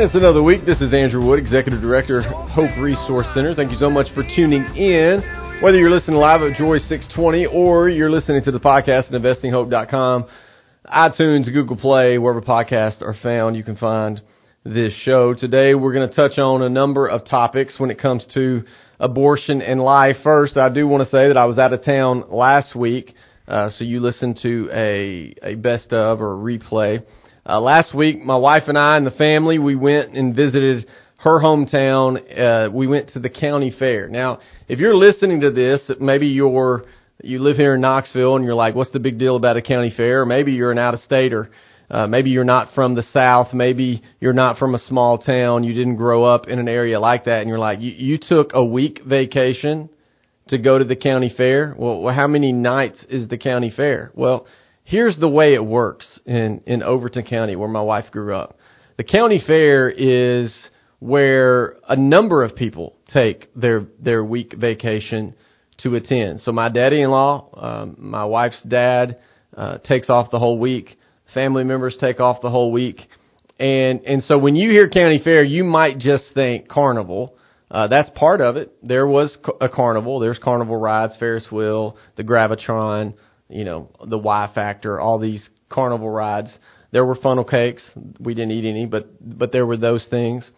And it's another week. This is Andrew Wood, Executive Director, Hope Resource Center. Thank you so much for tuning in. Whether you're listening live at Joy 620 or you're listening to the podcast at investinghope.com, iTunes, Google Play, wherever podcasts are found, you can find this show. Today we're going to touch on a number of topics when it comes to abortion and life. First, I do want to say that I was out of town last week, uh, so you listened to a, a best of or a replay. Uh, last week, my wife and I and the family, we went and visited her hometown. Uh, we went to the county fair. Now, if you're listening to this, maybe you're, you live here in Knoxville and you're like, what's the big deal about a county fair? Or maybe you're an out of stater. Uh, maybe you're not from the South. Maybe you're not from a small town. You didn't grow up in an area like that. And you're like, you, you took a week vacation to go to the county fair. Well, how many nights is the county fair? Well, Here's the way it works in, in Overton County where my wife grew up. The county fair is where a number of people take their, their week vacation to attend. So my daddy-in-law, um, my wife's dad, uh, takes off the whole week. Family members take off the whole week. And, and so when you hear county fair, you might just think carnival. Uh, that's part of it. There was a carnival. There's carnival rides, Ferris wheel, the Gravitron, you know, the Y Factor, all these carnival rides. There were funnel cakes. We didn't eat any, but but there were those things.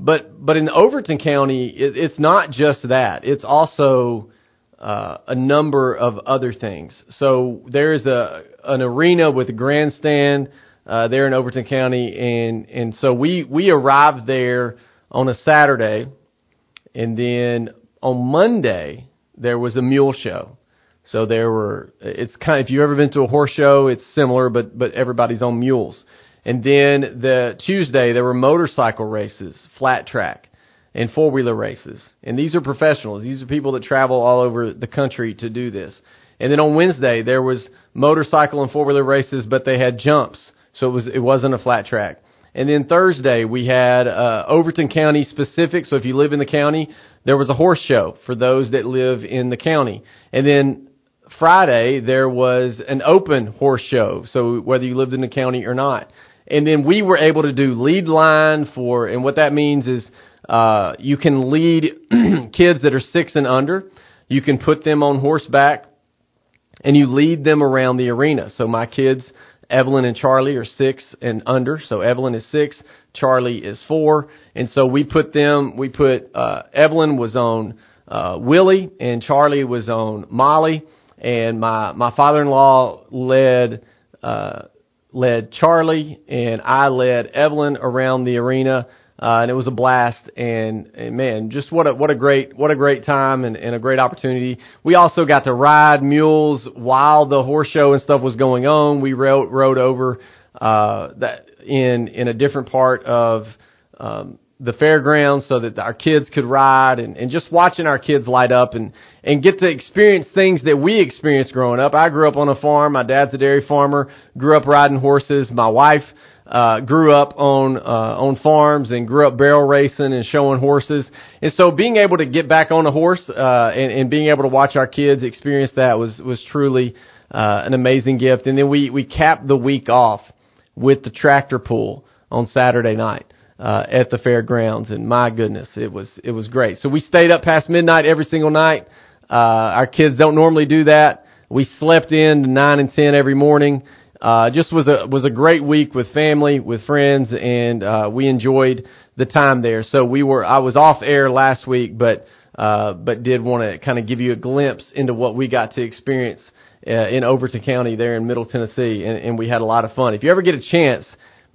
But but in Overton County, it, it's not just that. It's also uh, a number of other things. So there is a an arena with a grandstand uh, there in Overton County, and and so we we arrived there on a Saturday, and then on Monday there was a mule show. So there were, it's kind of, if you've ever been to a horse show, it's similar, but, but everybody's on mules. And then the Tuesday, there were motorcycle races, flat track, and four wheeler races. And these are professionals. These are people that travel all over the country to do this. And then on Wednesday, there was motorcycle and four wheeler races, but they had jumps. So it was, it wasn't a flat track. And then Thursday, we had, uh, Overton County specific. So if you live in the county, there was a horse show for those that live in the county. And then Friday there was an open horse show, so whether you lived in the county or not. And then we were able to do lead line for, and what that means is uh, you can lead kids that are six and under. You can put them on horseback, and you lead them around the arena. So my kids, Evelyn and Charlie, are six and under. So Evelyn is six, Charlie is four, and so we put them. We put uh, Evelyn was on uh, Willie, and Charlie was on Molly and my my father-in-law led uh, led Charlie, and I led Evelyn around the arena, uh, and it was a blast. And, and man, just what a what a great what a great time and, and a great opportunity. We also got to ride mules while the horse show and stuff was going on. We rode rode over uh, that in in a different part of um, the fairgrounds so that our kids could ride and, and just watching our kids light up and, and get to experience things that we experienced growing up. I grew up on a farm. My dad's a dairy farmer, grew up riding horses. My wife, uh, grew up on, uh, on farms and grew up barrel racing and showing horses. And so being able to get back on a horse, uh, and, and being able to watch our kids experience that was, was truly, uh, an amazing gift. And then we, we capped the week off with the tractor pull on Saturday night uh, at the fairgrounds, and my goodness, it was it was great. So we stayed up past midnight every single night. Uh, our kids don't normally do that. We slept in to nine and ten every morning. Uh, just was a was a great week with family, with friends, and uh, we enjoyed the time there. So we were I was off air last week, but uh, but did want to kind of give you a glimpse into what we got to experience uh, in Overton County there in Middle Tennessee, and, and we had a lot of fun. If you ever get a chance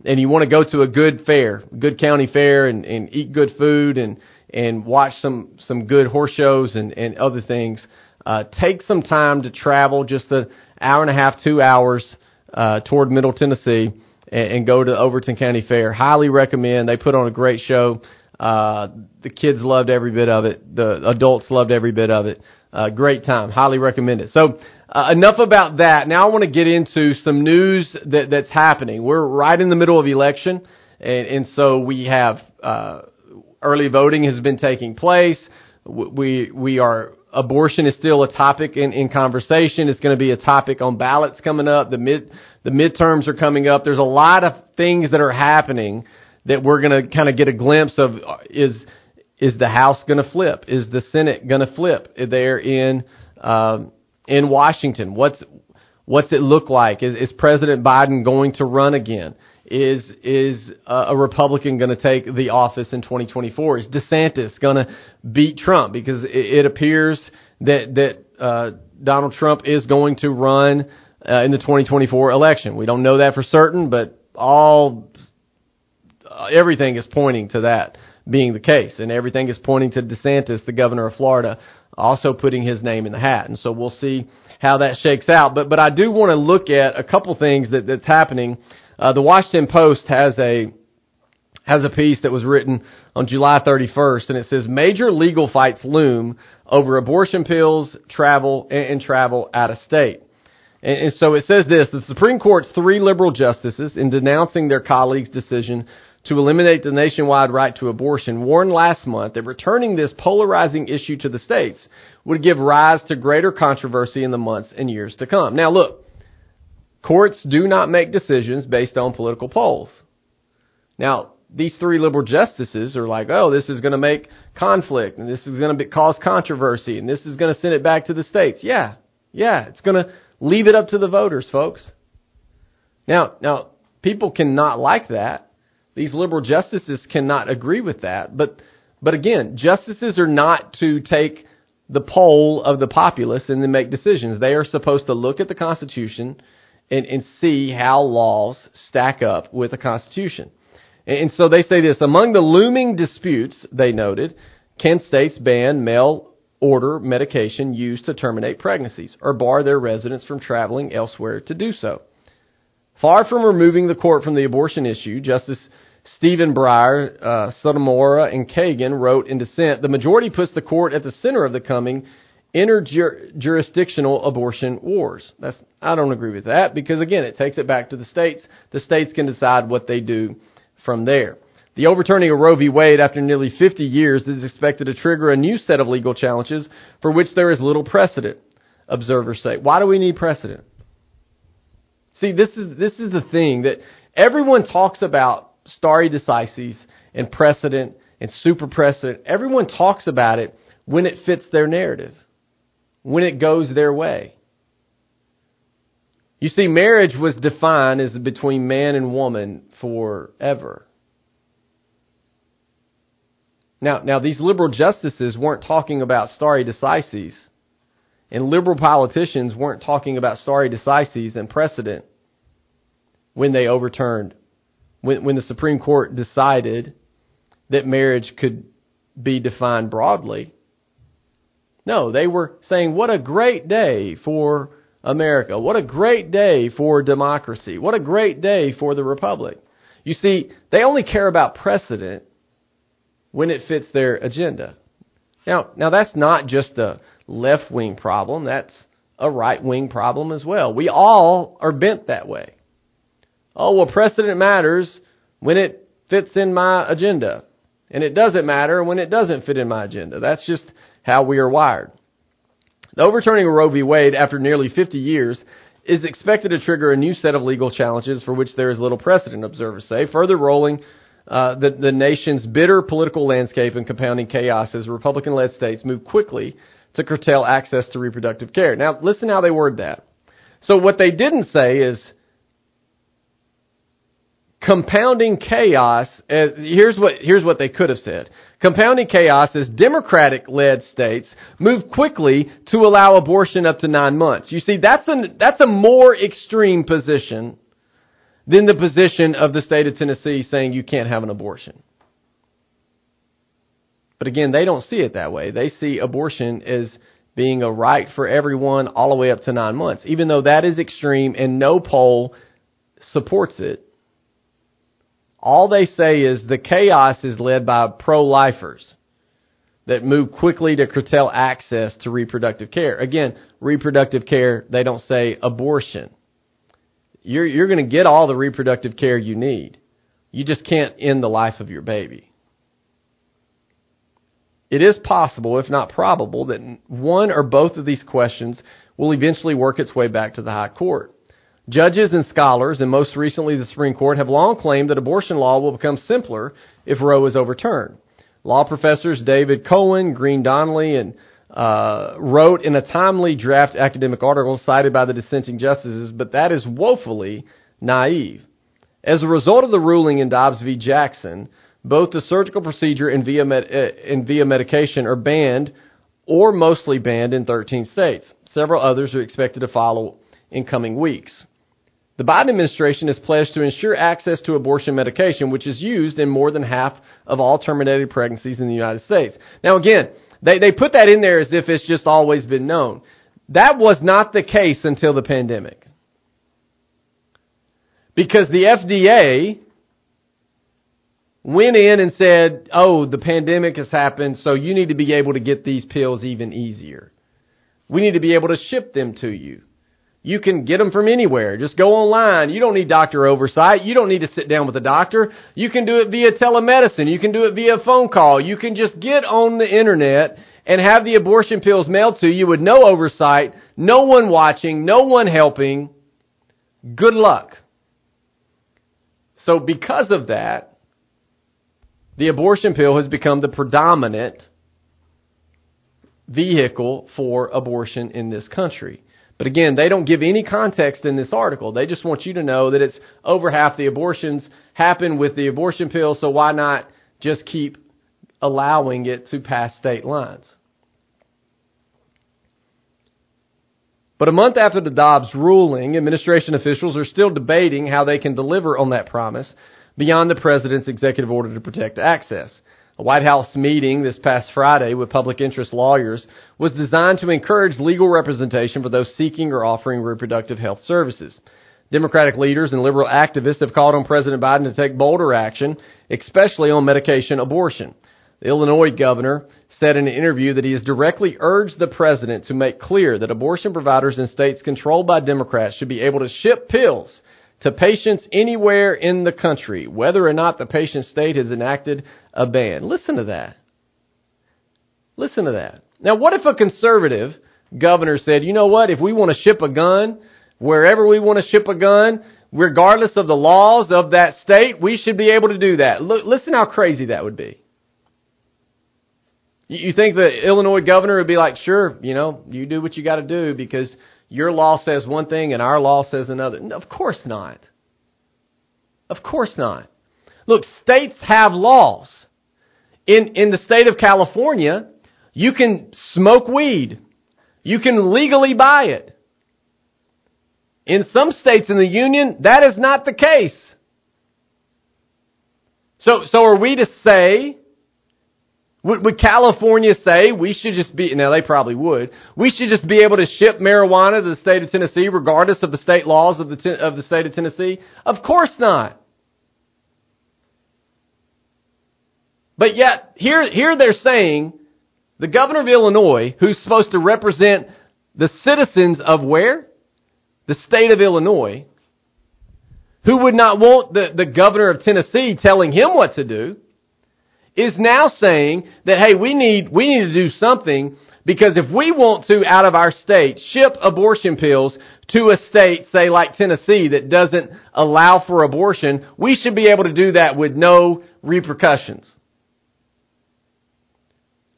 and you want to go to a good fair, good county fair, and, and eat good food and and watch some some good horse shows and and other things, uh, take some time to travel just an hour and a half, two hours uh, toward Middle Tennessee, and, and go to Overton County Fair. Highly recommend. They put on a great show. Uh, the kids loved every bit of it. The adults loved every bit of it. Uh, great time. Highly recommend it. So uh, enough about that. Now I want to get into some news that, that's happening. We're right in the middle of election, and, and so we have uh, early voting has been taking place. We we are abortion is still a topic in, in conversation. It's going to be a topic on ballots coming up. The mid the midterms are coming up. There's a lot of things that are happening that we're going to kind of get a glimpse of is is the House going to flip? Is the Senate going to flip there in um, in Washington? What's what's it look like? Is, is President Biden going to run again? Is is a Republican going to take the office in 2024? Is DeSantis going to beat Trump? Because it, it appears that that uh, Donald Trump is going to run uh, in the 2024 election. We don't know that for certain, but all uh, everything is pointing to that being the case, and everything is pointing to DeSantis, the governor of Florida, also putting his name in the hat. And so we'll see how that shakes out. But but I do want to look at a couple things that, that's happening. Uh, the Washington Post has a has a piece that was written on July 31st, and it says major legal fights loom over abortion pills, travel, and, and travel out of state. And, and so it says this: the Supreme Court's three liberal justices, in denouncing their colleagues' decision to eliminate the nationwide right to abortion, warned last month that returning this polarizing issue to the states would give rise to greater controversy in the months and years to come. Now, look, courts do not make decisions based on political polls. Now, these three liberal justices are like, oh, this is going to make conflict and this is going to cause controversy and this is going to send it back to the states. Yeah, yeah, it's going to leave it up to the voters, folks. Now, now, people cannot like that. These liberal justices cannot agree with that. But, but again, justices are not to take the poll of the populace and then make decisions. They are supposed to look at the Constitution and, and see how laws stack up with the Constitution. And so they say this among the looming disputes, they noted, can states ban mail order medication used to terminate pregnancies or bar their residents from traveling elsewhere to do so? Far from removing the court from the abortion issue, Justice Stephen Breyer, uh, and Kagan wrote in dissent, the majority puts the court at the center of the coming interjurisdictional abortion wars. That's, I don't agree with that because again, it takes it back to the states. The states can decide what they do from there. The overturning of Roe v. Wade after nearly 50 years is expected to trigger a new set of legal challenges for which there is little precedent, observers say. Why do we need precedent? See, this is, this is the thing that everyone talks about stare decisis and precedent and super precedent. Everyone talks about it when it fits their narrative, when it goes their way. You see, marriage was defined as between man and woman forever. Now, now these liberal justices weren't talking about stare decisis, and liberal politicians weren't talking about stare decisis and precedent when they overturned, when, when the Supreme Court decided that marriage could be defined broadly. No, they were saying, what a great day for America. What a great day for democracy. What a great day for the Republic. You see, they only care about precedent when it fits their agenda. Now, now that's not just a left wing problem, that's a right wing problem as well. We all are bent that way. Oh, well, precedent matters when it fits in my agenda, and it doesn't matter when it doesn't fit in my agenda. That's just how we are wired. The overturning of Roe v. Wade after nearly 50 years is expected to trigger a new set of legal challenges for which there is little precedent, observers say, further rolling uh, the, the nation's bitter political landscape and compounding chaos as Republican led states move quickly to curtail access to reproductive care. Now, listen how they word that. So, what they didn't say is compounding chaos. As, here's what here's what they could have said. Compounding chaos as Democratic led states move quickly to allow abortion up to nine months. You see, that's a that's a more extreme position than the position of the state of Tennessee saying you can't have an abortion. But again, they don't see it that way. They see abortion as being a right for everyone all the way up to nine months, even though that is extreme and no poll supports it. All they say is the chaos is led by pro lifers that move quickly to curtail access to reproductive care. Again, reproductive care, they don't say abortion you're, you're going to get all the reproductive care you need. You just can't end the life of your baby. It is possible, if not probable, that one or both of these questions will eventually work its way back to the High Court. Judges and scholars, and most recently the Supreme Court, have long claimed that abortion law will become simpler if Roe is overturned. Law professors David Cohen, Greer Donley, and uh, wrote in a timely draft academic article cited by the dissenting justices, but that is woefully naive. As a result of the ruling in Dobbs v. Jackson, both the surgical procedure and via, med- uh, and via medication are banned or mostly banned in 13 states. Several others are expected to follow in coming weeks. The Biden administration has pledged to ensure access to abortion medication, which is used in more than half of all terminated pregnancies in the United States. Now again, they, they put that in there as if it's just always been known. That was not the case until the pandemic. Because the FDA went in and said, oh, the pandemic has happened, so you need to be able to get these pills even easier. We need to be able to ship them to you. You can get them from anywhere. Just go online. You don't need doctor oversight. You don't need to sit down with a doctor. You can do it via telemedicine. You can do it via phone call. You can just get on the internet and have the abortion pills mailed to you with no oversight, no one watching, no one helping. Good luck. So because of that, the abortion pill has become the predominant vehicle for abortion in this country. But again, they don't give any context in this article. They just want you to know that it's over half the abortions happen with the abortion pill, so why not just keep allowing it to pass state lines? But a month after the Dobbs ruling, administration officials are still debating how they can deliver on that promise beyond the president's executive order to protect access. White House meeting this past Friday with public interest lawyers was designed to encourage legal representation for those seeking or offering reproductive health services. Democratic leaders and liberal activists have called on President Biden to take bolder action, especially on medication abortion. The Illinois governor said in an interview that he has directly urged the president to make clear that abortion providers in states controlled by Democrats should be able to ship pills to patients anywhere in the country, whether or not the patient state has enacted a ban. Listen to that. Listen to that. Now, what if a conservative governor said, you know what, if we want to ship a gun, wherever we want to ship a gun, regardless of the laws of that state, we should be able to do that. Look, listen how crazy that would be. You think the Illinois governor would be like, sure, you know, you do what you got to do because your law says one thing and our law says another. Of course not. Of course not. Look, states have laws. In, in the state of California, you can smoke weed. You can legally buy it. In some states in the union, that is not the case. So, so are we to say, would, would California say we should just be, now they probably would, we should just be able to ship marijuana to the state of Tennessee regardless of the state laws of the, of the state of Tennessee? Of course not. But yet, here, here they're saying the governor of Illinois, who's supposed to represent the citizens of where? The state of Illinois, who would not want the, the governor of Tennessee telling him what to do, is now saying that, hey, we need, we need to do something because if we want to, out of our state, ship abortion pills to a state, say like Tennessee, that doesn't allow for abortion, we should be able to do that with no repercussions.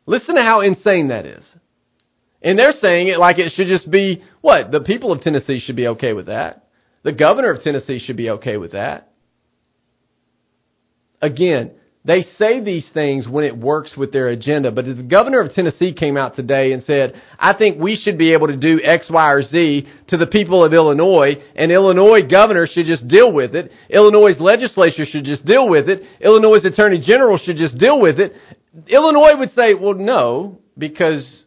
Listen to how insane that is. And they're saying it like it should just be, what? The people of Tennessee should be okay with that. The governor of Tennessee should be okay with that. Again, they say these things when it works with their agenda, but the governor of Tennessee came out today and said, I think we should be able to do X, Y, or Z to the people of Illinois, and Illinois governor should just deal with it, Illinois legislature should just deal with it, Illinois attorney general should just deal with it, Illinois would say, well, no, because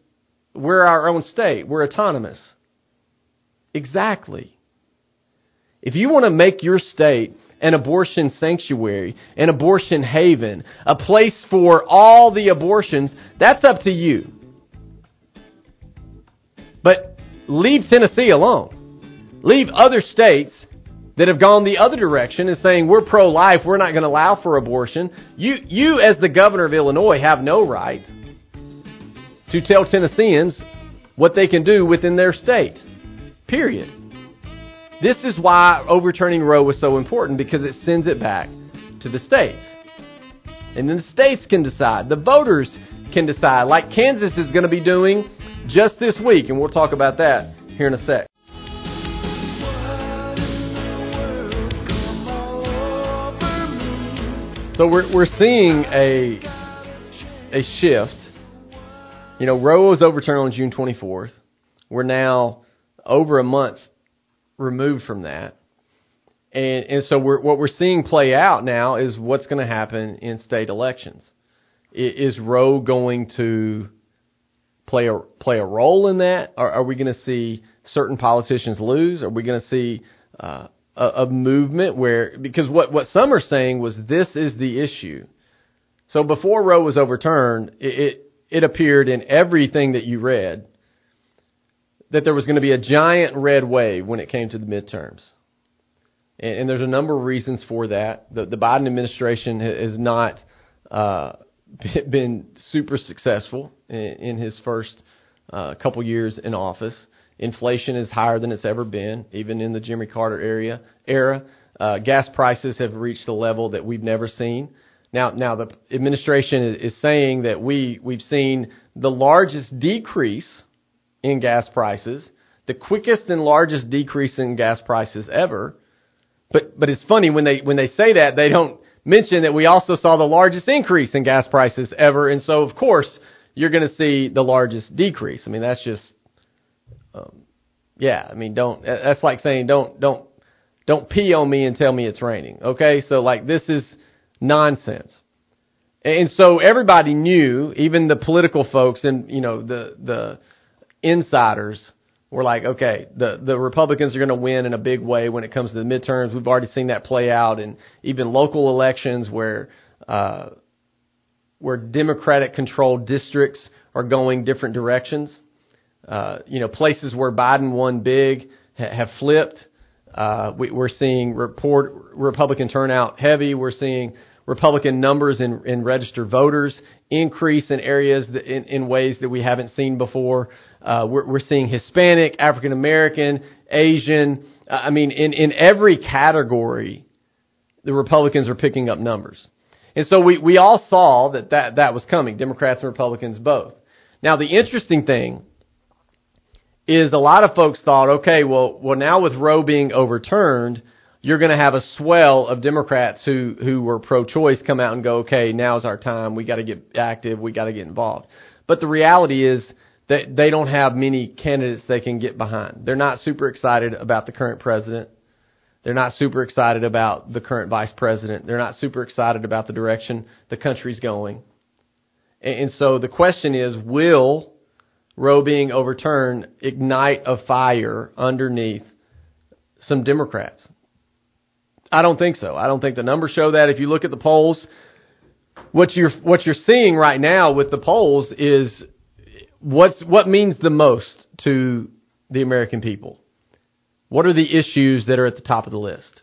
we're our own state. We're autonomous. Exactly. If you want to make your state an abortion sanctuary, an abortion haven, a place for all the abortions, that's up to you. But leave Tennessee alone. Leave other states that have gone the other direction and saying we're pro-life, we're not going to allow for abortion. You, you as the governor of Illinois have no right to tell Tennesseans what they can do within their state. Period. This is why overturning Roe was so important because it sends it back to the states. And then the states can decide. The voters can decide, like Kansas is going to be doing just this week. And we'll talk about that here in a sec. So we're we're seeing a a shift. You know, Roe was overturned on June 24th. We're now over a month removed from that. And and so we're what we're seeing play out now is what's going to happen in state elections. Is Roe going to play a play a role in that? Are, are we going to see certain politicians lose? Are we going to see uh, a, a movement where because what what some are saying was this is the issue. So before Roe was overturned, it, it it appeared in everything that you read that there was going to be a giant red wave when it came to the midterms. And, and there's a number of reasons for that. The, the Biden administration has not uh, been super successful in, in his first uh, couple years in office. Inflation is higher than it's ever been, even in the Jimmy Carter area era. Uh, gas prices have reached a level that we've never seen. Now, now the administration is, is saying that we we've seen the largest decrease in gas prices, the quickest and largest decrease in gas prices ever. But but it's funny when they when they say that they don't mention that we also saw the largest increase in gas prices ever, and so of course you're going to see the largest decrease. I mean that's just um, yeah, I mean, don't. That's like saying don't don't don't pee on me and tell me it's raining. Okay, so like this is nonsense. And so everybody knew, even the political folks and you know the the insiders were like, okay, the the Republicans are going to win in a big way when it comes to the midterms. We've already seen that play out in even local elections where uh, where Democratic controlled districts are going different directions. Uh, you know, places where Biden won big ha- have flipped. Uh, we, we're seeing report Republican turnout heavy. We're seeing Republican numbers in, in registered voters increase in areas that, in, in ways that we haven't seen before. Uh, we're, we're seeing Hispanic, African American, Asian. Uh, I mean, in, in every category, the Republicans are picking up numbers. And so we, we all saw that, that that was coming, Democrats and Republicans both. Now, the interesting thing is a lot of folks thought, okay, well, well now with Roe being overturned, you're going to have a swell of Democrats who who were pro-choice come out and go, okay, now's our time. We got to get active. We got to get involved. But the reality is that they don't have many candidates they can get behind. They're not super excited about the current president. They're not super excited about the current vice president. They're not super excited about the direction the country's going. And so the question is, will Roe being overturned ignite a fire underneath some Democrats? I don't think so. I don't think the numbers show that. If you look at the polls, what you're what you're seeing right now with the polls is what's what means the most to the American people. What are the issues that are at the top of the list?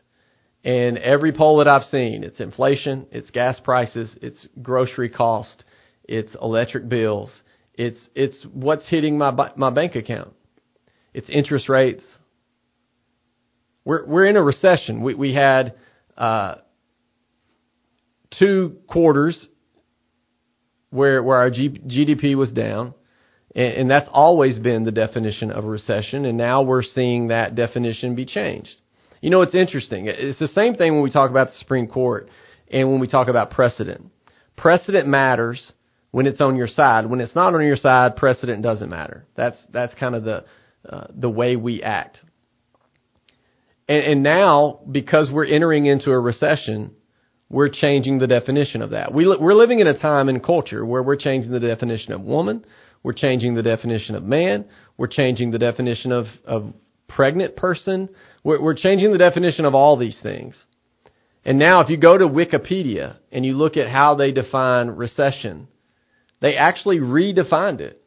And every poll that I've seen, it's inflation, it's gas prices, it's grocery cost, it's electric bills, it's it's what's hitting my my bank account. It's interest rates. We're we're in a recession. We we had uh, two quarters where where our G, GDP was down, and, that's always been the definition of a recession. And now we're seeing that definition be changed. You know, it's interesting. It's the same thing when we talk about the Supreme Court and when we talk about precedent. Precedent matters when it's on your side. When it's not on your side, precedent doesn't matter. That's that's kind of the uh, the way we act. And, and now, because we're entering into a recession, we're changing the definition of that. We, we're living in a time and culture where we're changing the definition of woman, we're changing the definition of man, we're changing the definition of, of pregnant person, we're, we're changing the definition of all these things. And now, if you go to Wikipedia and you look at how they define recession, they actually redefined it.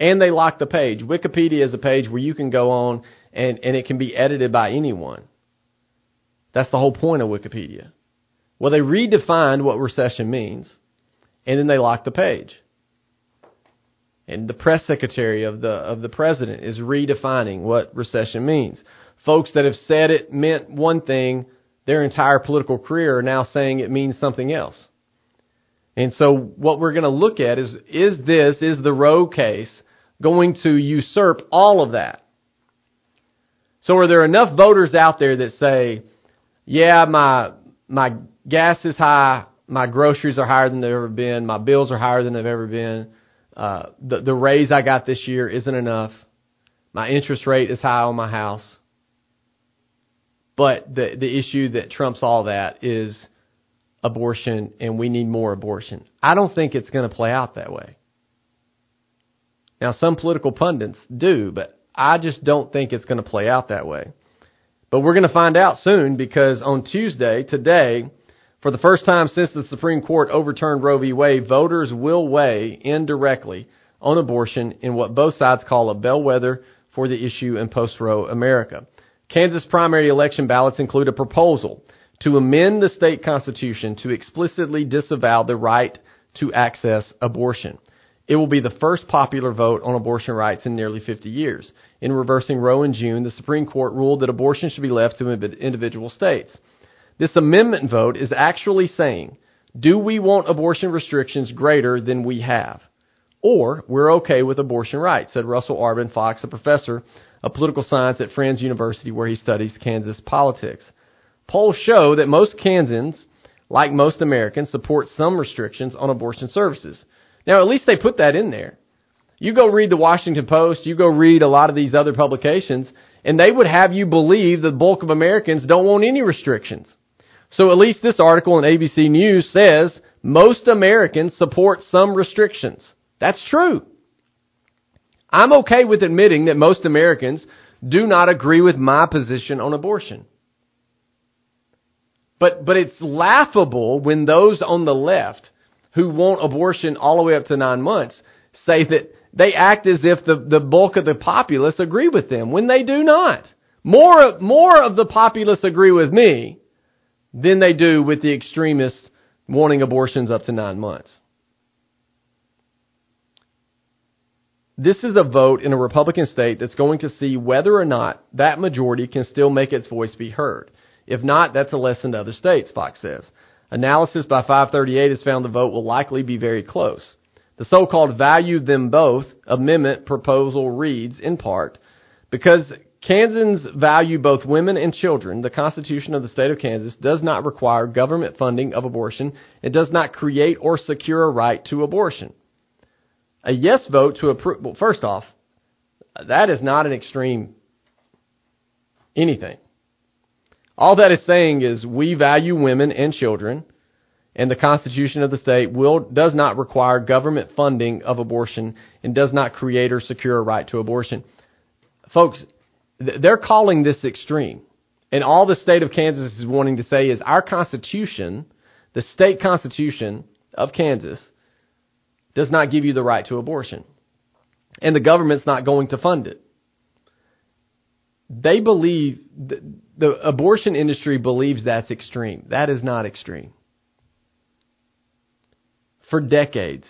And they locked the page. Wikipedia is a page where you can go on and, and it can be edited by anyone. That's the whole point of Wikipedia. Well, they redefined what recession means, and then they locked the page. And the press secretary of the of the president is redefining what recession means. folks that have said it meant one thing their entire political career are now saying it means something else. And so what we're going to look at is, is this, is the Roe case going to usurp all of that? So are there enough voters out there that say, yeah, my, my gas is high, my groceries are higher than they've ever been, my bills are higher than they've ever been, uh, the, the raise I got this year isn't enough, my interest rate is high on my house. But the, the issue that trumps all that is abortion and we need more abortion. I don't think it's going to play out that way. Now, some political pundits do, but I just don't think it's going to play out that way. But we're going to find out soon because on Tuesday, today, for the first time since the Supreme Court overturned Roe v. Wade, voters will weigh indirectly on abortion in what both sides call a bellwether for the issue in post-Roe America. Kansas primary election ballots include a proposal to amend the state constitution to explicitly disavow the right to access abortion. It will be the first popular vote on abortion rights in nearly 50 years. In reversing Roe in June, the Supreme Court ruled that abortion should be left to individual states. This amendment vote is actually saying, do we want abortion restrictions greater than we have? Or we're okay with abortion rights, said Russell Arben Fox, a professor of political science at Friends University where he studies Kansas politics. Polls show that most Kansans, like most Americans, support some restrictions on abortion services. Now, at least they put that in there. You go read the Washington Post, you go read a lot of these other publications, and they would have you believe the bulk of Americans don't want any restrictions. So at least this article in ABC News says most Americans support some restrictions. That's true. I'm okay with admitting that most Americans do not agree with my position on abortion. But, but it's laughable when those on the left who want abortion all the way up to nine months say that they act as if the, the bulk of the populace agree with them when they do not. More, more of the populace agree with me than they do with the extremists wanting abortions up to nine months. This is a vote in a Republican state that's going to see whether or not that majority can still make its voice be heard. If not, that's a lesson to other states, Fox says. Analysis by 538 has found the vote will likely be very close. The so-called value them both amendment proposal reads, in part, because Kansans value both women and children, the Constitution of the state of Kansas does not require government funding of abortion. It does not create or secure a right to abortion. A yes vote to approve, well, first off, that is not an extreme anything. All that is saying is we value women and children, and the Constitution of the state will does not require government funding of abortion and does not create or secure a right to abortion. Folks, they're calling this extreme. And all the state of Kansas is wanting to say is our Constitution, the state Constitution of Kansas, does not give you the right to abortion. And the government's not going to fund it. They believe, the, the abortion industry believes that's extreme. That is not extreme. For decades,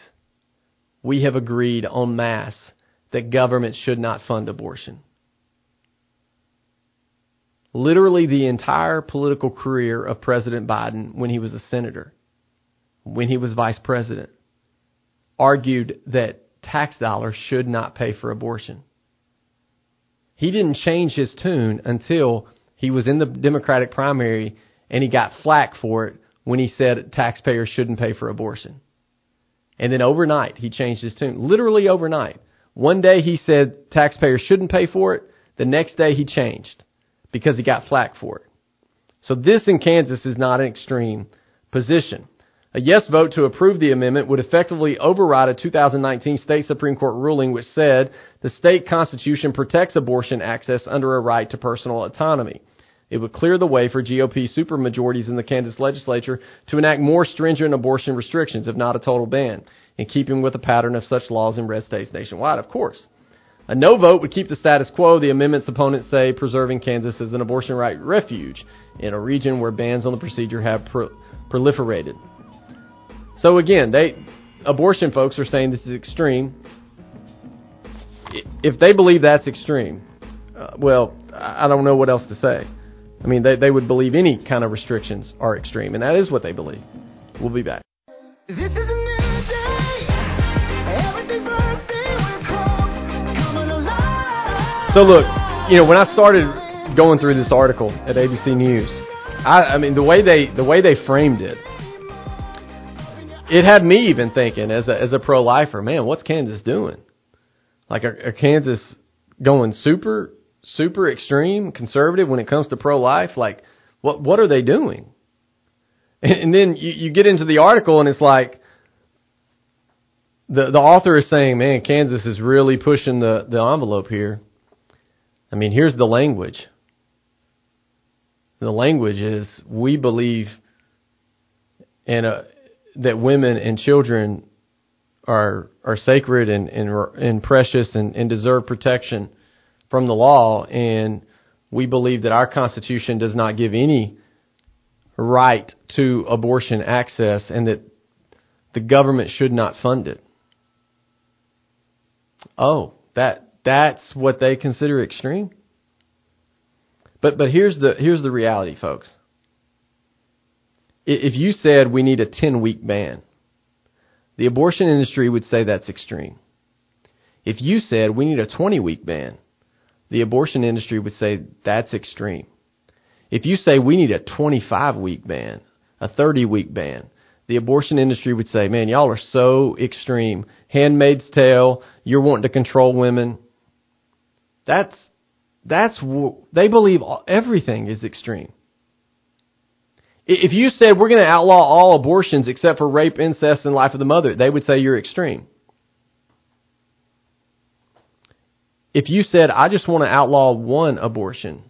we have agreed en masse that government should not fund abortion. Literally the entire political career of President Biden when he was a senator, when he was vice president, argued that tax dollars should not pay for abortion. He didn't change his tune until he was in the Democratic primary and he got flack for it when he said taxpayers shouldn't pay for abortion. And then overnight, he changed his tune. Literally overnight. One day he said taxpayers shouldn't pay for it. The next day he changed because he got flack for it. So this in Kansas is not an extreme position. A yes vote to approve the amendment would effectively override a 2019 state Supreme Court ruling which said the state constitution protects abortion access under a right to personal autonomy. It would clear the way for GOP supermajorities in the Kansas legislature to enact more stringent abortion restrictions, if not a total ban, in keeping with the pattern of such laws in red states nationwide, of course. A no vote would keep the status quo, the amendment's opponents say, preserving Kansas as an abortion right refuge in a region where bans on the procedure have pro- proliferated. So again, they abortion folks are saying this is extreme. If they believe that's extreme, uh, well, I don't know what else to say. I mean, they, they would believe any kind of restrictions are extreme, and that is what they believe. We'll be back. So look, you know, when I started going through this article at ABC News, I, I mean the way they the way they framed it, it had me even thinking as a as a pro lifer, man, what's Kansas doing? Like, are, are Kansas going super super extreme conservative when it comes to pro life? Like, what what are they doing? And, and then you, you get into the article and it's like the the author is saying, man, Kansas is really pushing the the envelope here. I mean, here's the language. The language is we believe in a, that women and children are are sacred and and, and precious and, and deserve protection from the law, and we believe that our Constitution does not give any right to abortion access, and that the government should not fund it. Oh, that that's what they consider extreme. But but here's the here's the reality, folks. If you said we need a 10 week ban, the abortion industry would say that's extreme. If you said we need a 20 week ban, the abortion industry would say that's extreme. If you say we need a 25 week ban, a 30 week ban, the abortion industry would say, man, y'all are so extreme. Handmaid's tale, you're wanting to control women. That's that's they believe everything is extreme. If you said we're going to outlaw all abortions except for rape, incest, and life of the mother, they would say you're extreme. If you said I just want to outlaw one abortion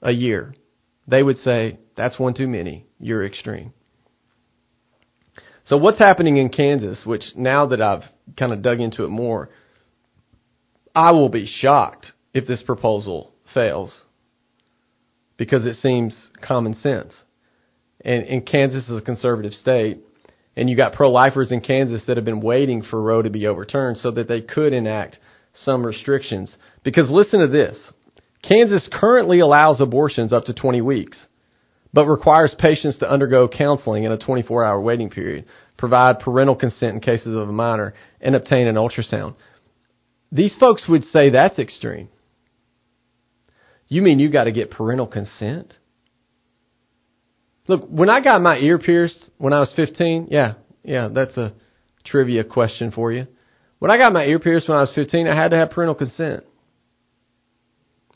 a year, they would say that's one too many. You're extreme. So what's happening in Kansas, which now that I've kind of dug into it more, I will be shocked if this proposal fails because it seems common sense. And, and Kansas is a conservative state, and you got pro-lifers in Kansas that have been waiting for Roe to be overturned so that they could enact some restrictions. Because listen to this. Kansas currently allows abortions up to 20 weeks, but requires patients to undergo counseling in a 24 hour waiting period, provide parental consent in cases of a minor, and obtain an ultrasound. These folks would say that's extreme. You mean you got to get parental consent? Look, when I got my ear pierced when I was 15, yeah, yeah, that's a trivia question for you. When I got my ear pierced when I was 15, I had to have parental consent.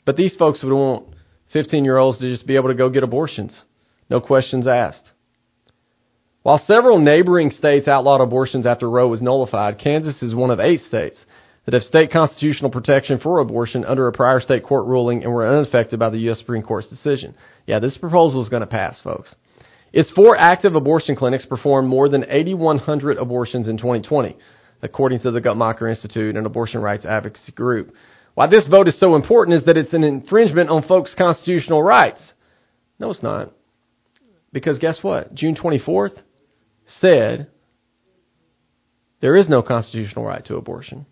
But these folks would want 15 year olds to just be able to go get abortions. No questions asked. While several neighboring states outlawed abortions after Roe was nullified, Kansas is one of eight states that have state constitutional protection for abortion under a prior state court ruling and were unaffected by the U.S. Supreme Court's decision. Yeah, this proposal is going to pass, folks. Its four active abortion clinics performed more than 8,100 abortions in 2020, according to the Guttmacher Institute, an abortion rights advocacy group. Why this vote is so important is that it's an infringement on folks' constitutional rights. No, it's not. Because guess what? June 24th said there is no constitutional right to abortion.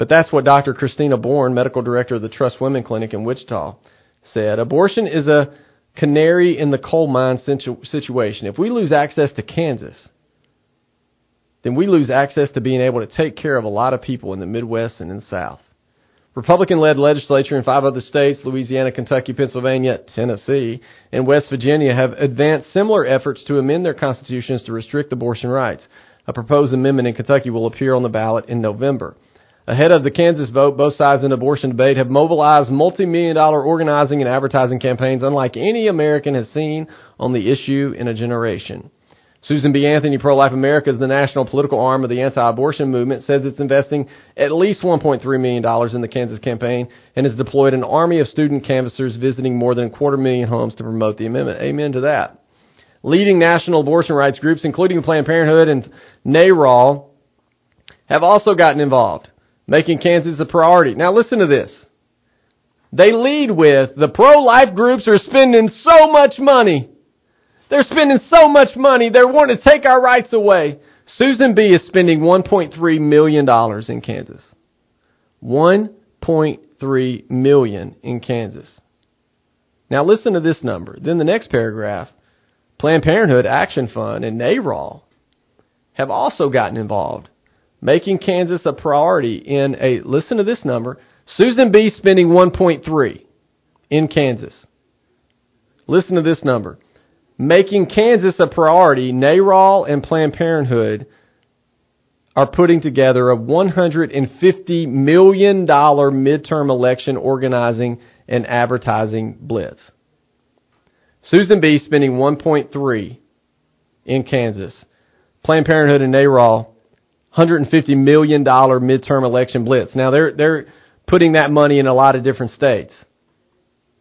But that's what Dr. Christina Bourne, medical director of the Trust Women Clinic in Wichita, said. Abortion is a canary in the coal mine situ- situation. If we lose access to Kansas, then we lose access to being able to take care of a lot of people in the Midwest and in the South. Republican led legislature in five other states, Louisiana, Kentucky, Pennsylvania, Tennessee, and West Virginia, have advanced similar efforts to amend their constitutions to restrict abortion rights. A proposed amendment in Kentucky will appear on the ballot in November. Ahead of the Kansas vote, both sides in abortion debate have mobilized multi-million dollar organizing and advertising campaigns unlike any American has seen on the issue in a generation. Susan B. Anthony, Pro-Life America, is the national political arm of the anti-abortion movement, says it's investing at least $1.3 million in the Kansas campaign and has deployed an army of student canvassers visiting more than a quarter million homes to promote the amendment. Amen to that. Leading national abortion rights groups, including Planned Parenthood and NARAL, have also gotten involved making Kansas a priority. Now listen to this. They lead with the pro-life groups are spending so much money. They're spending so much money. They're wanting to take our rights away. Susan B is spending $1.3 million in Kansas. $1.3 1.3 million in Kansas. Now listen to this number. Then the next paragraph, Planned Parenthood Action Fund and NARAL have also gotten involved, making Kansas a priority in a listen to this number, Susan B spending 1.3 in Kansas. Listen to this number. Making Kansas a priority, NARAL and Planned Parenthood are putting together a $150 million midterm election organizing and advertising blitz. Susan B. spending 1.3 in Kansas. Planned Parenthood and NARAL, $150 million midterm election blitz. Now they're they're putting that money in a lot of different states.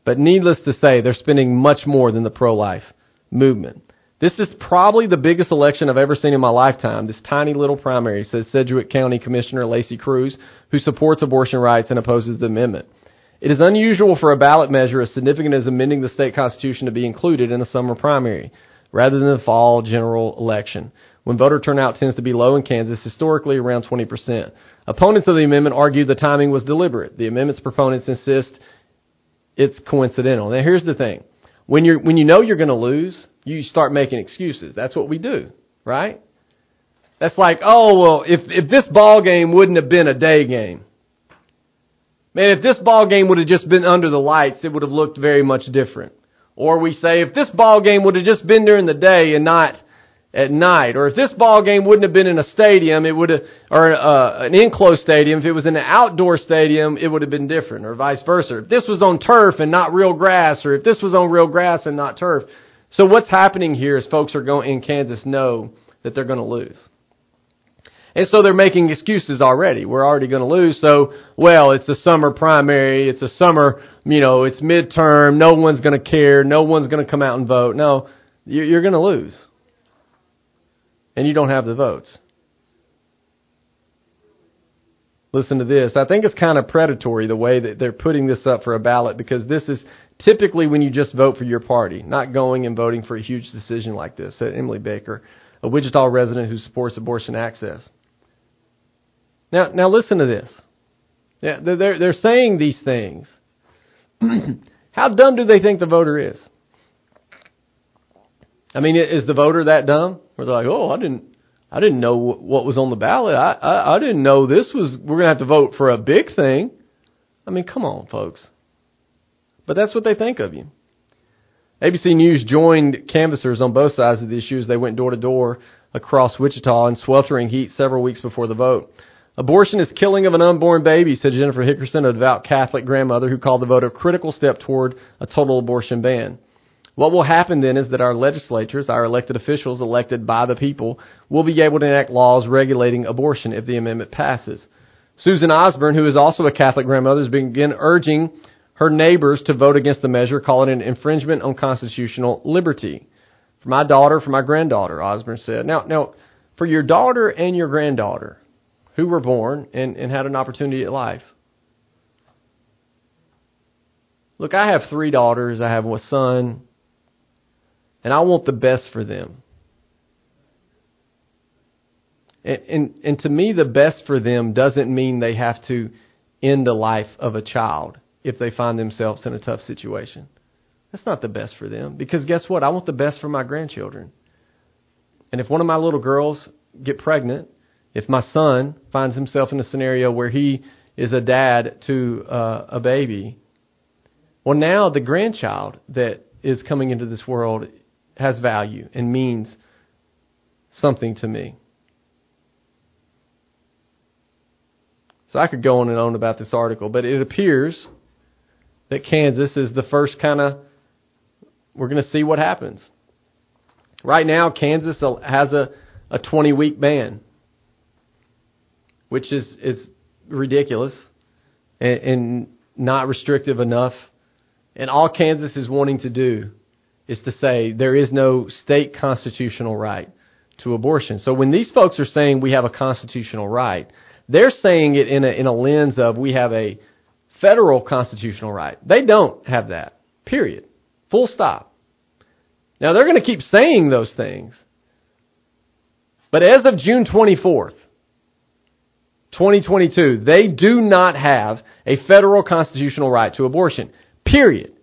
But needless to say, they're spending much more than the pro-life movement. This is probably the biggest election I've ever seen in my lifetime. This tiny little primary, says Sedgwick County Commissioner Lacey Cruz, who supports abortion rights and opposes the amendment. It is unusual for a ballot measure as significant as amending the state constitution to be included in a summer primary, rather than the fall general election, when voter turnout tends to be low in Kansas, historically around 20%. Opponents of the amendment argue the timing was deliberate. The amendment's proponents insist it's coincidental. Now here's the thing. When you when you know you're going to lose, you start making excuses. That's what we do, right? That's like, oh well, if if this ball game wouldn't have been a day game, man, if this ball game would have just been under the lights, it would have looked very much different. Or we say, if this ball game would have just been during the day and not at night, or if this ball game wouldn't have been in a stadium, it would have, or uh, an enclosed stadium, if it was in an outdoor stadium, it would have been different, or vice versa. If this was on turf and not real grass, or if this was on real grass and not turf, so what's happening here is folks are going in Kansas know that they're going to lose. And so they're making excuses already. We're already going to lose. So, well, it's a summer primary. It's a summer, you know, it's midterm. No one's going to care. No one's going to come out and vote. No, you're going to lose. And you don't have the votes. Listen to this. I think it's kind of predatory the way that they're putting this up for a ballot because this is typically when you just vote for your party, not going and voting for a huge decision like this, said Emily Baker, a Wichita resident who supports abortion access. Now, now listen to this. Yeah, they're, they're saying these things. How dumb do they think the voter is? I mean, is the voter that dumb? Where they're like, oh, I didn't, I didn't know what was on the ballot. I, I, I didn't know this was. We're gonna have to vote for a big thing. I mean, come on, folks. But that's what they think of you. ABC News joined canvassers on both sides of the issue as they went door to door across Wichita in sweltering heat several weeks before the vote. Abortion is killing of an unborn baby, said Jennifer Hickerson, a devout Catholic grandmother who called the vote a critical step toward a total abortion ban. What will happen then is that our legislatures, our elected officials elected by the people, will be able to enact laws regulating abortion if the amendment passes. Susan Osborne, who is also a Catholic grandmother, has begun urging her neighbors to vote against the measure, calling it an infringement on constitutional liberty. For my daughter, for my granddaughter, Osborne said. Now, now, for your daughter and your granddaughter, who were born and, and had an opportunity at life. Look, I have three daughters. I have a son, and I want the best for them. And, and, and to me, the best for them doesn't mean they have to end the life of a child if they find themselves in a tough situation. That's not the best for them because guess what? I want the best for my grandchildren. And if one of my little girls get pregnant, if my son finds himself in a scenario where he is a dad to uh, a baby, well, now the grandchild that is coming into this world has value and means something to me. So I could go on and on about this article, but it appears that Kansas is the first kind of, we're going to see what happens. Right now, Kansas has a, a 20 week ban, which is, is ridiculous and, and not restrictive enough. And all Kansas is wanting to do is to say there is no state constitutional right to abortion. So when these folks are saying we have a constitutional right, they're saying it in a, in a lens of we have a federal constitutional right. They don't have that. Period. Full stop. Now they're going to keep saying those things. But as of June 24th, 2022, they do not have a federal constitutional right to abortion. Period.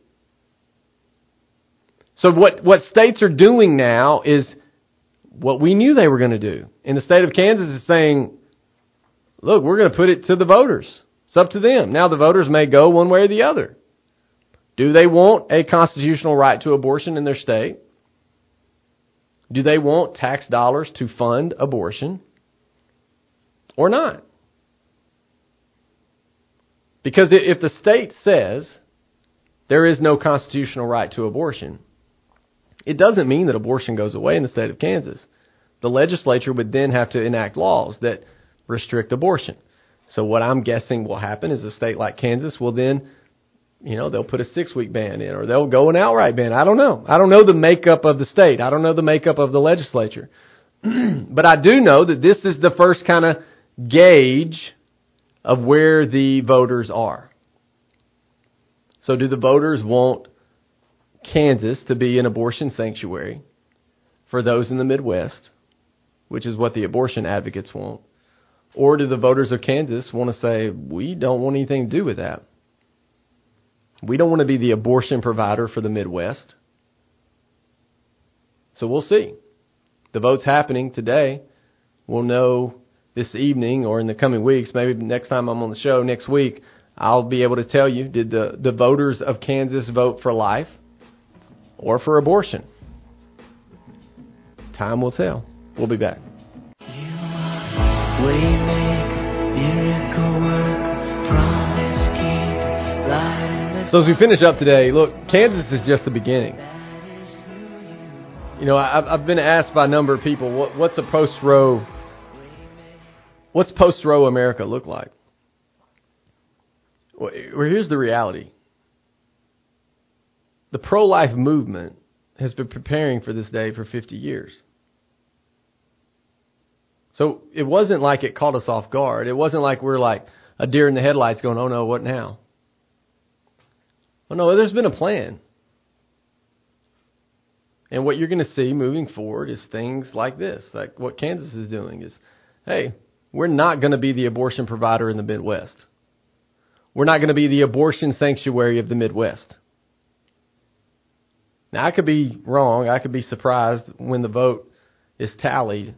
So what, what states are doing now is what we knew they were going to do. In the state of Kansas is saying, look, we're going to put it to the voters. It's up to them. Now the voters may go one way or the other. Do they want a constitutional right to abortion in their state? Do they want tax dollars to fund abortion or not? Because if the state says there is no constitutional right to abortion, it doesn't mean that abortion goes away in the state of Kansas. The legislature would then have to enact laws that restrict abortion. So what I'm guessing will happen is a state like Kansas will then you know, they'll put a six week ban in or they'll go an outright ban. I don't know. I don't know the makeup of the state. I don't know the makeup of the legislature. but I do know that this is the first kind of gauge of where the voters are. So do the voters want Kansas to be an abortion sanctuary for those in the Midwest, which is what the abortion advocates want? Or do the voters of Kansas want to say, we don't want anything to do with that? We don't want to be the abortion provider for the Midwest. So we'll see. The vote's happening today. We'll know this evening or in the coming weeks, maybe next time I'm on the show next week, I'll be able to tell you did the, the voters of Kansas vote for life or for abortion? Time will tell. We'll be back. So as we finish up today, look, Kansas is just the beginning. You know, I've, I've been asked by a number of people, what, what's a post Roe, what's post Roe America look like? Well, here's the reality. The pro-life movement has been preparing for this day for 50 years. So it wasn't like it caught us off guard. It wasn't like we're like a deer in the headlights going, oh no, what now? Well, no, there's been a plan. And what you're going to see moving forward is things like this, like what Kansas is doing is, hey, we're not going to be the abortion provider in the Midwest. We're not going to be the abortion sanctuary of the Midwest. Now, I could be wrong. I could be surprised when the vote is tallied.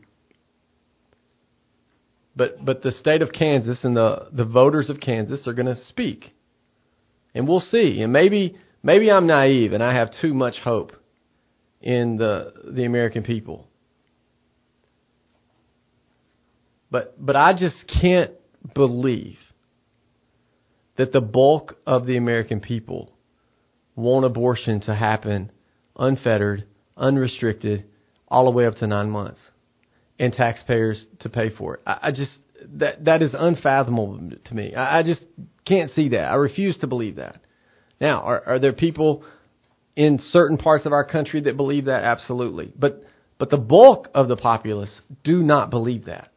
But, but the state of Kansas and the, the voters of Kansas are going to speak and we'll see. And maybe maybe I'm naive and I have too much hope in the the American people. But but I just can't believe that the bulk of the American people want abortion to happen unfettered, unrestricted, all the way up to nine months, and taxpayers to pay for it. I, I just that that is unfathomable to me. I, I just can't see that. I refuse to believe that. Now, are, are there people in certain parts of our country that believe that? Absolutely. But but the bulk of the populace do not believe that.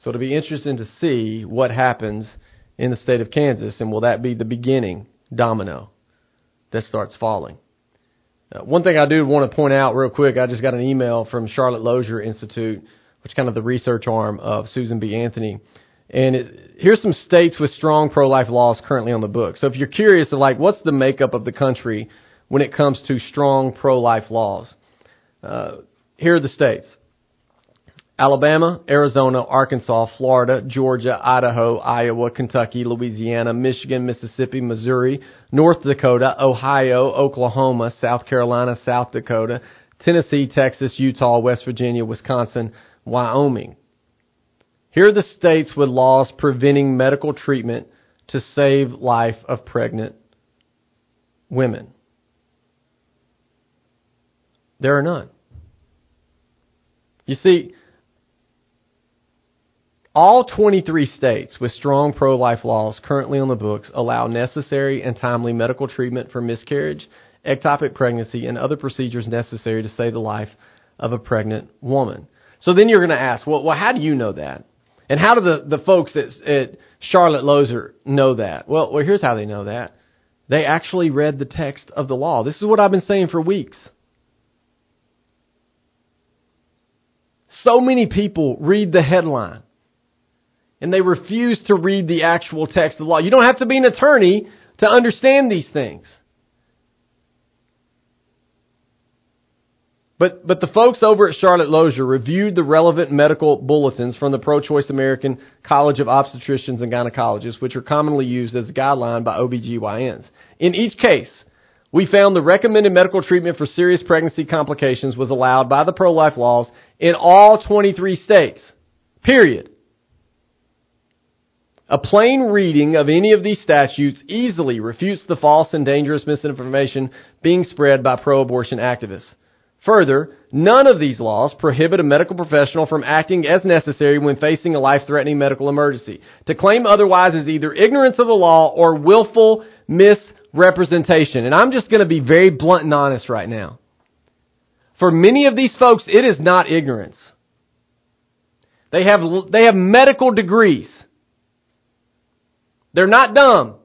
So it'll be interesting to see what happens in the state of Kansas, and will that be the beginning domino that starts falling? Uh, one thing I do want to point out real quick, I just got an email from Charlotte Lozier Institute which is kind of the research arm of Susan B. Anthony. And it, here's some states with strong pro-life laws currently on the book. So if you're curious of like what's the makeup of the country when it comes to strong pro-life laws, uh, here are the states: Alabama, Arizona, Arkansas, Florida, Georgia, Idaho, Iowa, Kentucky, Louisiana, Michigan, Mississippi, Missouri, North Dakota, Ohio, Oklahoma, South Carolina, South Dakota, Tennessee, Texas, Utah, West Virginia, Wisconsin, Wyoming. Here are the states with laws preventing medical treatment to save life of pregnant women. There are none. You see, all 23 states with strong pro life laws currently on the books allow necessary and timely medical treatment for miscarriage, ectopic pregnancy, and other procedures necessary to save the life of a pregnant woman. So then you're going to ask, well, well, how do you know that? And how do the, the folks at, at Charlotte Lozier know that? Well, well, here's how they know that. They actually read the text of the law. This is what I've been saying for weeks. So many people read the headline And they refuse to read the actual text of the law. You don't have to be an attorney to understand these things. But, but the folks over at Charlotte Lozier reviewed the relevant medical bulletins from the Pro-Choice American College of Obstetricians and Gynecologists, which are commonly used as a guideline by OBGYNs. In each case, we found the recommended medical treatment for serious pregnancy complications was allowed by the pro-life laws in all 23 states. Period. A plain reading of any of these statutes easily refutes the false and dangerous misinformation being spread by pro-abortion activists. Further, none of these laws prohibit a medical professional from acting as necessary when facing a life-threatening medical emergency. To claim otherwise is either ignorance of the law or willful misrepresentation. And I'm just going to be very blunt and honest right now. For many of these folks, it is not ignorance. They have, they have medical degrees. They're not dumb.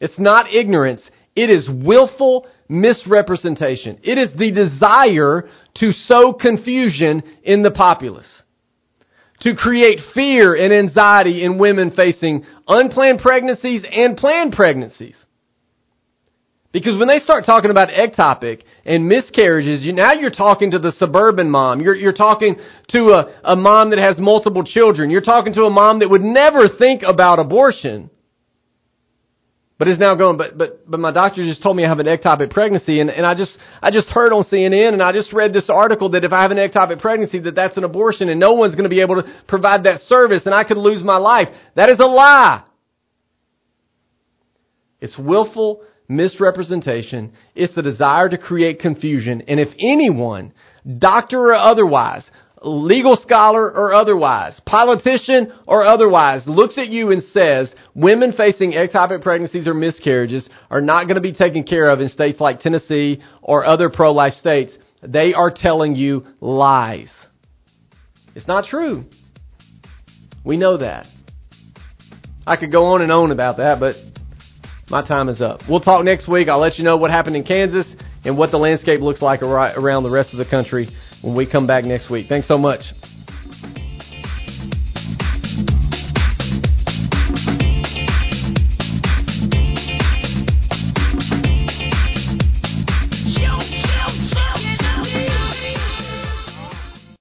It's not ignorance. It is willful misrepresentation. It is the desire to sow confusion in the populace. To create fear and anxiety in women facing unplanned pregnancies and planned pregnancies. Because when they start talking about ectopic and miscarriages, you, now you're talking to the suburban mom. You're, you're talking to a, a mom that has multiple children. You're talking to a mom that would never think about abortion but is now going, but, but, but my doctor just told me I have an ectopic pregnancy and, and I just, I just heard on CNN and I just read this article that if I have an ectopic pregnancy that that's an abortion and no one's going to be able to provide that service and I could lose my life. That is a lie. It's willful misrepresentation. It's the desire to create confusion. And if anyone, doctor or otherwise, legal scholar or otherwise, politician or otherwise, looks at you and says women facing ectopic pregnancies or miscarriages are not going to be taken care of in states like Tennessee or other pro-life states, they are telling you lies. It's not true. We know that. I could go on and on about that, but my time is up. We'll talk next week. I'll let you know what happened in Kansas and what the landscape looks like around the rest of the country when we come back next week. Thanks so much.